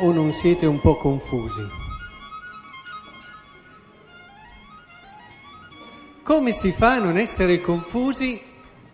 o non siete un po' confusi? Come si fa a non essere confusi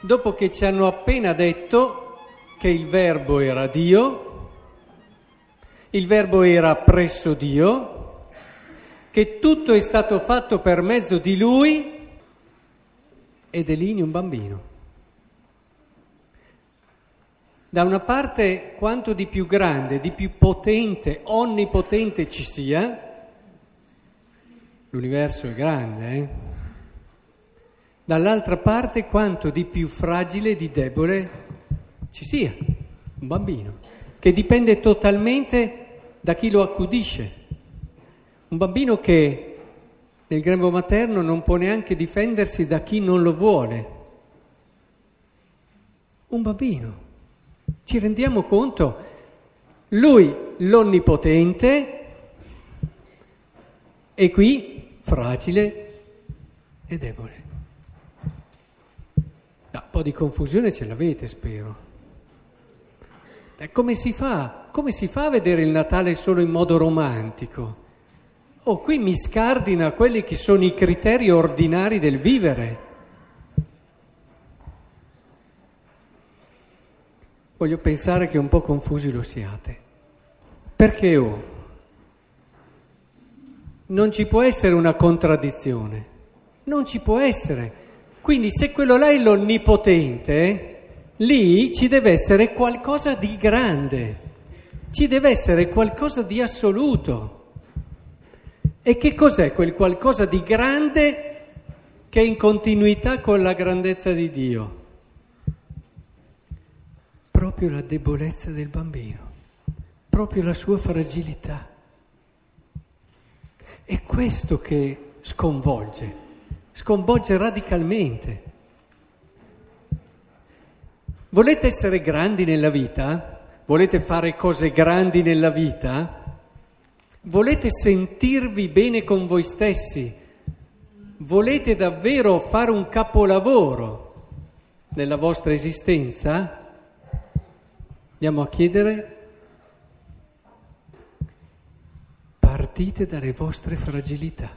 dopo che ci hanno appena detto che il verbo era Dio, il verbo era presso Dio, che tutto è stato fatto per mezzo di Lui ed è lì un bambino? Da una parte, quanto di più grande, di più potente, onnipotente ci sia, l'universo è grande, eh? Dall'altra parte, quanto di più fragile, di debole ci sia, un bambino, che dipende totalmente da chi lo accudisce. Un bambino che nel grembo materno non può neanche difendersi da chi non lo vuole. Un bambino. Ci rendiamo conto? Lui l'onnipotente e qui fragile e debole. No, un po' di confusione ce l'avete, spero. Come si fa? Come si fa a vedere il Natale solo in modo romantico? Oh, qui mi scardina quelli che sono i criteri ordinari del vivere. Voglio pensare che un po' confusi lo siate. Perché oh? Non ci può essere una contraddizione, non ci può essere. Quindi se quello là è l'onnipotente, lì ci deve essere qualcosa di grande, ci deve essere qualcosa di assoluto. E che cos'è quel qualcosa di grande che è in continuità con la grandezza di Dio? Proprio la debolezza del bambino, proprio la sua fragilità. È questo che sconvolge, sconvolge radicalmente. Volete essere grandi nella vita? Volete fare cose grandi nella vita? Volete sentirvi bene con voi stessi? Volete davvero fare un capolavoro nella vostra esistenza? Andiamo a chiedere, partite dalle vostre fragilità.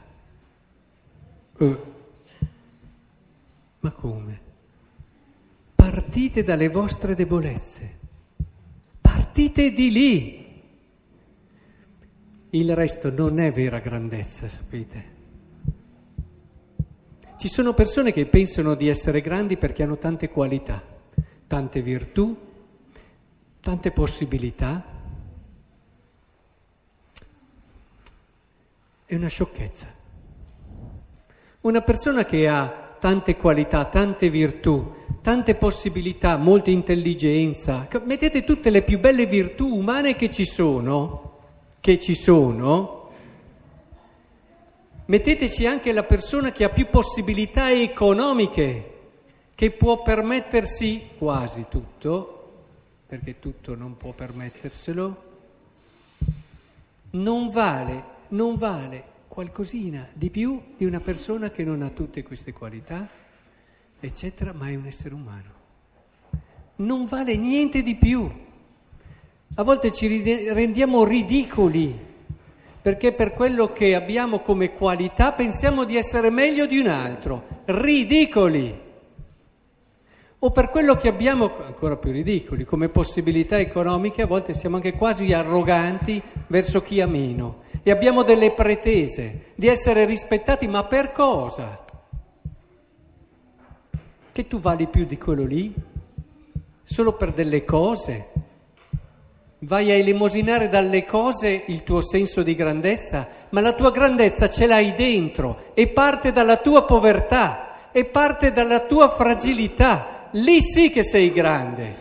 Uh, ma come? Partite dalle vostre debolezze. Partite di lì. Il resto non è vera grandezza, sapete. Ci sono persone che pensano di essere grandi perché hanno tante qualità, tante virtù, tante possibilità. È una sciocchezza. Una persona che ha tante qualità, tante virtù, tante possibilità, molta intelligenza, mettete tutte le più belle virtù umane che ci sono, che ci sono, metteteci anche la persona che ha più possibilità economiche, che può permettersi quasi tutto, perché tutto non può permetterselo, non vale, non vale qualcosina di più di una persona che non ha tutte queste qualità, eccetera, ma è un essere umano. Non vale niente di più. A volte ci rendiamo ridicoli perché per quello che abbiamo come qualità pensiamo di essere meglio di un altro. Ridicoli o per quello che abbiamo, ancora più ridicoli, come possibilità economiche, a volte siamo anche quasi arroganti verso chi ha meno e abbiamo delle pretese di essere rispettati, ma per cosa? Che tu vali più di quello lì? Solo per delle cose? Vai a elemosinare dalle cose il tuo senso di grandezza, ma la tua grandezza ce l'hai dentro e parte dalla tua povertà e parte dalla tua fragilità lì sì che sei grande,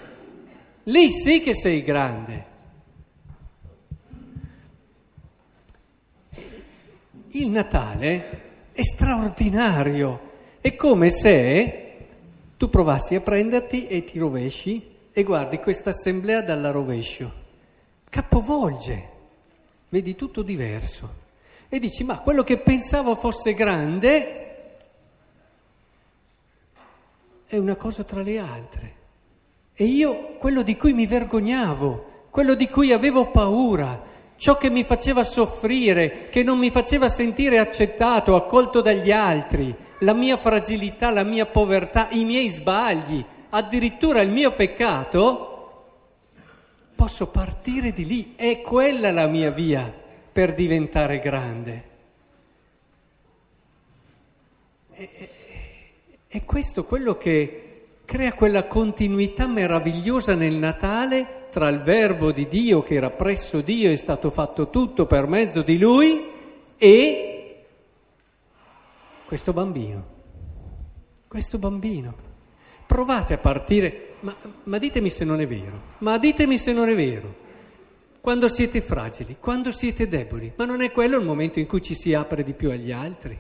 lì sì che sei grande. Il Natale è straordinario, è come se tu provassi a prenderti e ti rovesci e guardi questa assemblea dalla rovescio. Capovolge, vedi tutto diverso. E dici, ma quello che pensavo fosse grande è una cosa tra le altre. E io quello di cui mi vergognavo, quello di cui avevo paura, ciò che mi faceva soffrire, che non mi faceva sentire accettato, accolto dagli altri, la mia fragilità, la mia povertà, i miei sbagli, addirittura il mio peccato, posso partire di lì, è quella la mia via per diventare grande. È questo quello che crea quella continuità meravigliosa nel Natale tra il Verbo di Dio che era presso Dio e è stato fatto tutto per mezzo di Lui e questo bambino. Questo bambino. Provate a partire, ma, ma ditemi se non è vero, ma ditemi se non è vero quando siete fragili, quando siete deboli, ma non è quello il momento in cui ci si apre di più agli altri?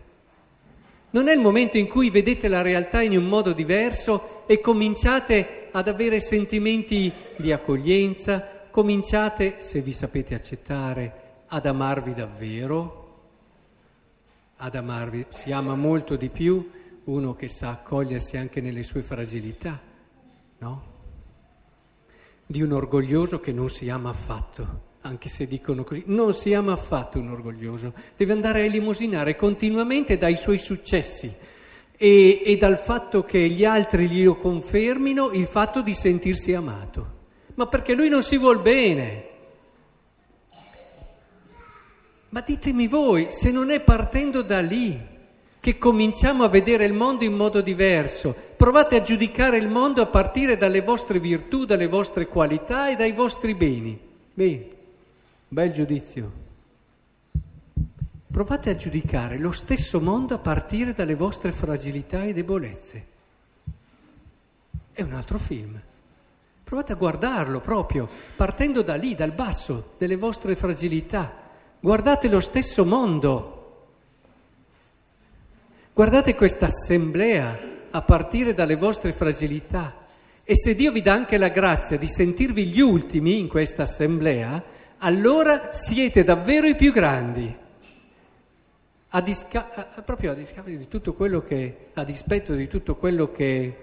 Non è il momento in cui vedete la realtà in un modo diverso e cominciate ad avere sentimenti di accoglienza, cominciate, se vi sapete accettare, ad amarvi davvero, ad amarvi, si ama molto di più uno che sa accogliersi anche nelle sue fragilità, no? Di un orgoglioso che non si ama affatto anche se dicono così, non si ama affatto un orgoglioso, deve andare a elemosinare continuamente dai suoi successi e, e dal fatto che gli altri glielo confermino il fatto di sentirsi amato, ma perché lui non si vuol bene. Ma ditemi voi, se non è partendo da lì che cominciamo a vedere il mondo in modo diverso, provate a giudicare il mondo a partire dalle vostre virtù, dalle vostre qualità e dai vostri beni. Bene. Bel giudizio. Provate a giudicare lo stesso mondo a partire dalle vostre fragilità e debolezze. È un altro film. Provate a guardarlo proprio, partendo da lì, dal basso, delle vostre fragilità. Guardate lo stesso mondo. Guardate questa assemblea a partire dalle vostre fragilità. E se Dio vi dà anche la grazia di sentirvi gli ultimi in questa assemblea, allora siete davvero i più grandi. A disca- proprio a discapito di tutto quello che, a dispetto di tutto quello che,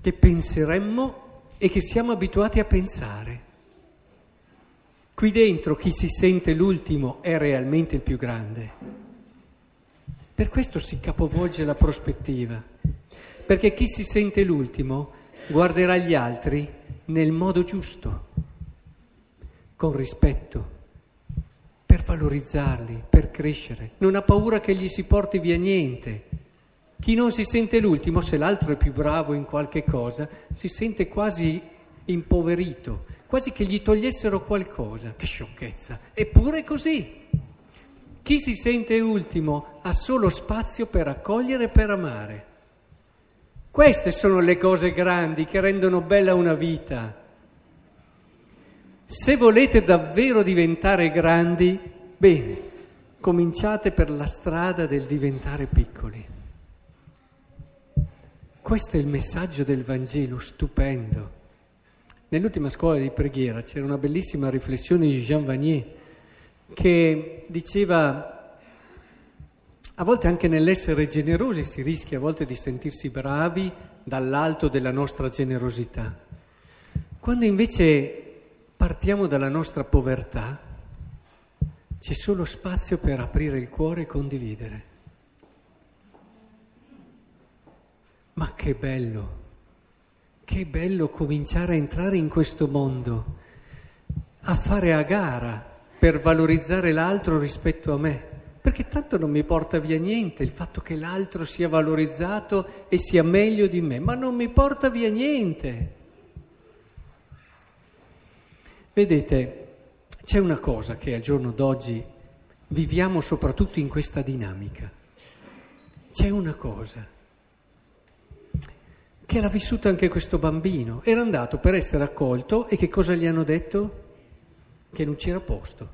che penseremmo e che siamo abituati a pensare. Qui dentro chi si sente l'ultimo è realmente il più grande. Per questo si capovolge la prospettiva, perché chi si sente l'ultimo guarderà gli altri nel modo giusto con rispetto, per valorizzarli, per crescere. Non ha paura che gli si porti via niente. Chi non si sente l'ultimo, se l'altro è più bravo in qualche cosa, si sente quasi impoverito, quasi che gli togliessero qualcosa. Che sciocchezza! Eppure è così. Chi si sente ultimo ha solo spazio per accogliere e per amare. Queste sono le cose grandi che rendono bella una vita. Se volete davvero diventare grandi, bene, cominciate per la strada del diventare piccoli. Questo è il messaggio del Vangelo, stupendo. Nell'ultima scuola di preghiera c'era una bellissima riflessione di Jean Vanier che diceva a volte anche nell'essere generosi si rischia a volte di sentirsi bravi dall'alto della nostra generosità. Quando invece partiamo dalla nostra povertà, c'è solo spazio per aprire il cuore e condividere. Ma che bello, che bello cominciare a entrare in questo mondo, a fare a gara per valorizzare l'altro rispetto a me, perché tanto non mi porta via niente il fatto che l'altro sia valorizzato e sia meglio di me, ma non mi porta via niente. Vedete, c'è una cosa che al giorno d'oggi viviamo soprattutto in questa dinamica. C'è una cosa che l'ha vissuta anche questo bambino. Era andato per essere accolto e che cosa gli hanno detto? Che non c'era posto.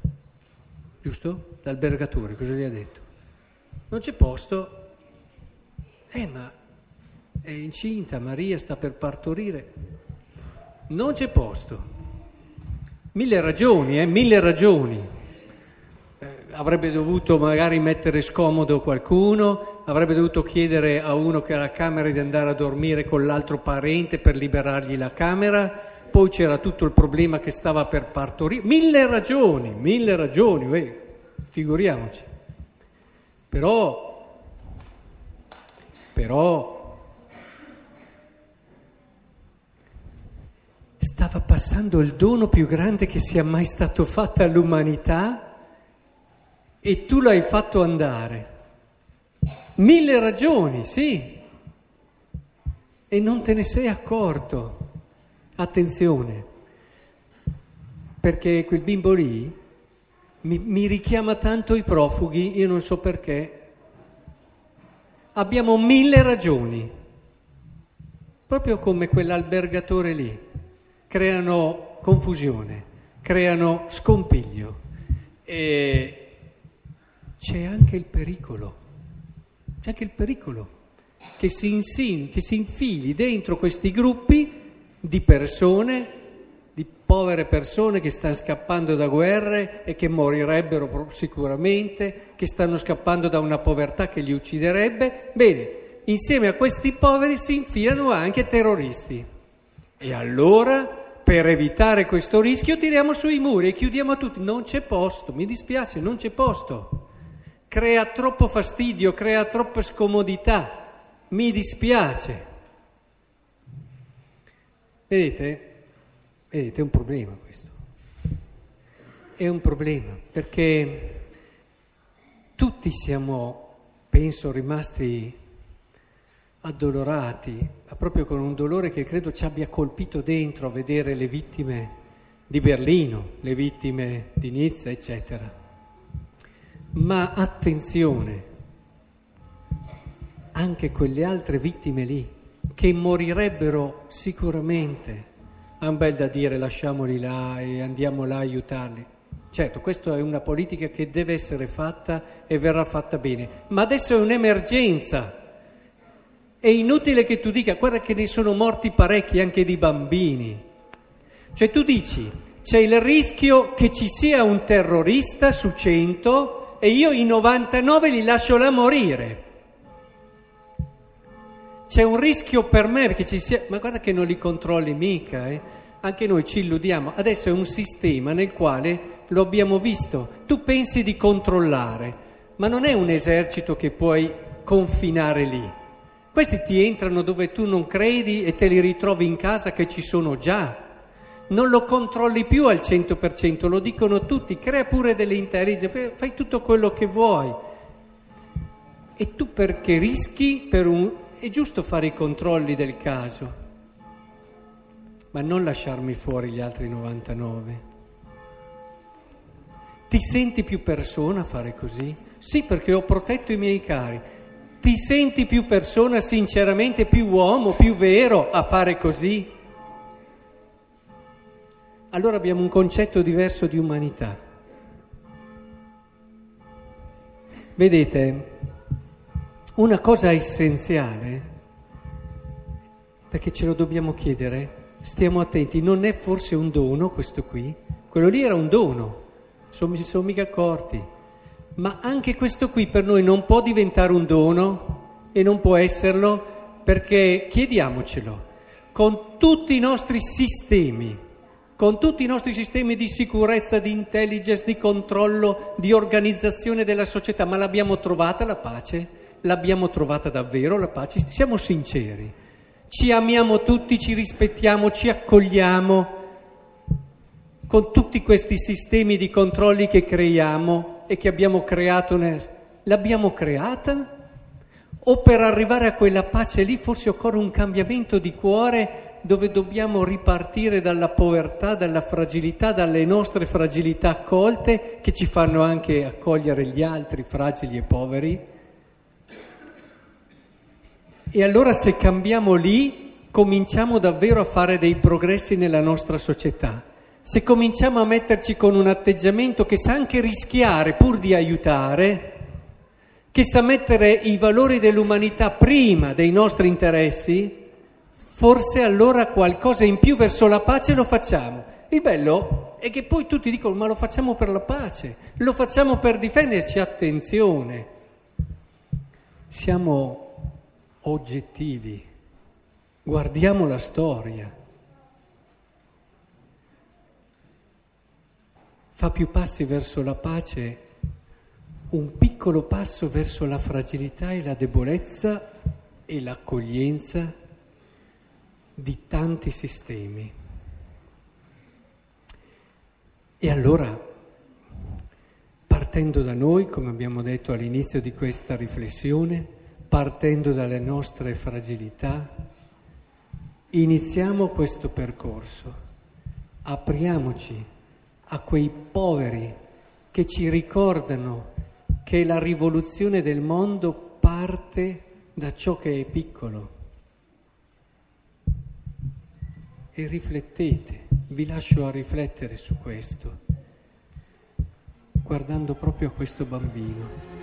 Giusto? L'albergatore cosa gli ha detto? Non c'è posto. Eh, ma è incinta, Maria sta per partorire. Non c'è posto. Mille ragioni, eh, mille ragioni. Eh, avrebbe dovuto magari mettere scomodo qualcuno, avrebbe dovuto chiedere a uno che ha la camera di andare a dormire con l'altro parente per liberargli la camera, poi c'era tutto il problema che stava per partorire, mille ragioni, mille ragioni, beh, figuriamoci. Però, però, stava passando il dono più grande che sia mai stato fatto all'umanità e tu l'hai fatto andare. Mille ragioni, sì, e non te ne sei accorto. Attenzione, perché quel bimbo lì mi, mi richiama tanto i profughi, io non so perché. Abbiamo mille ragioni, proprio come quell'albergatore lì. Creano confusione, creano scompiglio e c'è anche il pericolo, c'è anche il pericolo che si, insin, che si infili dentro questi gruppi di persone, di povere persone che stanno scappando da guerre e che morirebbero sicuramente, che stanno scappando da una povertà che li ucciderebbe. Bene, insieme a questi poveri si infilano anche terroristi. E allora, per evitare questo rischio, tiriamo sui muri e chiudiamo a tutti. Non c'è posto, mi dispiace, non c'è posto. Crea troppo fastidio, crea troppe scomodità. Mi dispiace. Vedete? Vedete, è un problema questo. È un problema perché tutti siamo, penso, rimasti addolorati, ma proprio con un dolore che credo ci abbia colpito dentro a vedere le vittime di Berlino, le vittime di Nizza, eccetera. Ma attenzione, anche quelle altre vittime lì che morirebbero sicuramente. Ha un bel da dire lasciamoli là e andiamo là a aiutarli. Certo, questa è una politica che deve essere fatta e verrà fatta bene, ma adesso è un'emergenza. È inutile che tu dica, guarda che ne sono morti parecchi anche di bambini. Cioè tu dici, c'è il rischio che ci sia un terrorista su 100 e io i 99 li lascio là morire c'è un rischio per me perché ci sia, ma guarda che non li controlli mica, eh? anche noi ci illudiamo, adesso è un sistema nel quale lo abbiamo visto, tu pensi di controllare, ma non è un esercito che puoi confinare lì. Questi ti entrano dove tu non credi e te li ritrovi in casa che ci sono già. Non lo controlli più al 100%, lo dicono tutti, crea pure delle intelligenze, fai tutto quello che vuoi. E tu perché rischi per un, è giusto fare i controlli del caso, ma non lasciarmi fuori gli altri 99. Ti senti più persona a fare così? Sì, perché ho protetto i miei cari. Ti senti più persona, sinceramente, più uomo, più vero a fare così? Allora abbiamo un concetto diverso di umanità. Vedete, una cosa essenziale, perché ce lo dobbiamo chiedere, stiamo attenti, non è forse un dono questo qui? Quello lì era un dono, non si sono mica accorti, ma anche questo qui per noi non può diventare un dono e non può esserlo perché chiediamocelo, con tutti i nostri sistemi, con tutti i nostri sistemi di sicurezza, di intelligence, di controllo, di organizzazione della società, ma l'abbiamo trovata la pace? l'abbiamo trovata davvero la pace? Siamo sinceri, ci amiamo tutti, ci rispettiamo, ci accogliamo con tutti questi sistemi di controlli che creiamo e che abbiamo creato, l'abbiamo creata? O per arrivare a quella pace lì forse occorre un cambiamento di cuore dove dobbiamo ripartire dalla povertà, dalla fragilità, dalle nostre fragilità accolte che ci fanno anche accogliere gli altri fragili e poveri? E allora se cambiamo lì, cominciamo davvero a fare dei progressi nella nostra società. Se cominciamo a metterci con un atteggiamento che sa anche rischiare pur di aiutare, che sa mettere i valori dell'umanità prima dei nostri interessi, forse allora qualcosa in più verso la pace lo facciamo. Il bello è che poi tutti dicono ma lo facciamo per la pace, lo facciamo per difenderci, attenzione. Siamo oggettivi, guardiamo la storia. Fa più passi verso la pace, un piccolo passo verso la fragilità e la debolezza e l'accoglienza di tanti sistemi. E allora, partendo da noi, come abbiamo detto all'inizio di questa riflessione, partendo dalle nostre fragilità, iniziamo questo percorso, apriamoci a quei poveri che ci ricordano che la rivoluzione del mondo parte da ciò che è piccolo. E riflettete, vi lascio a riflettere su questo, guardando proprio a questo bambino.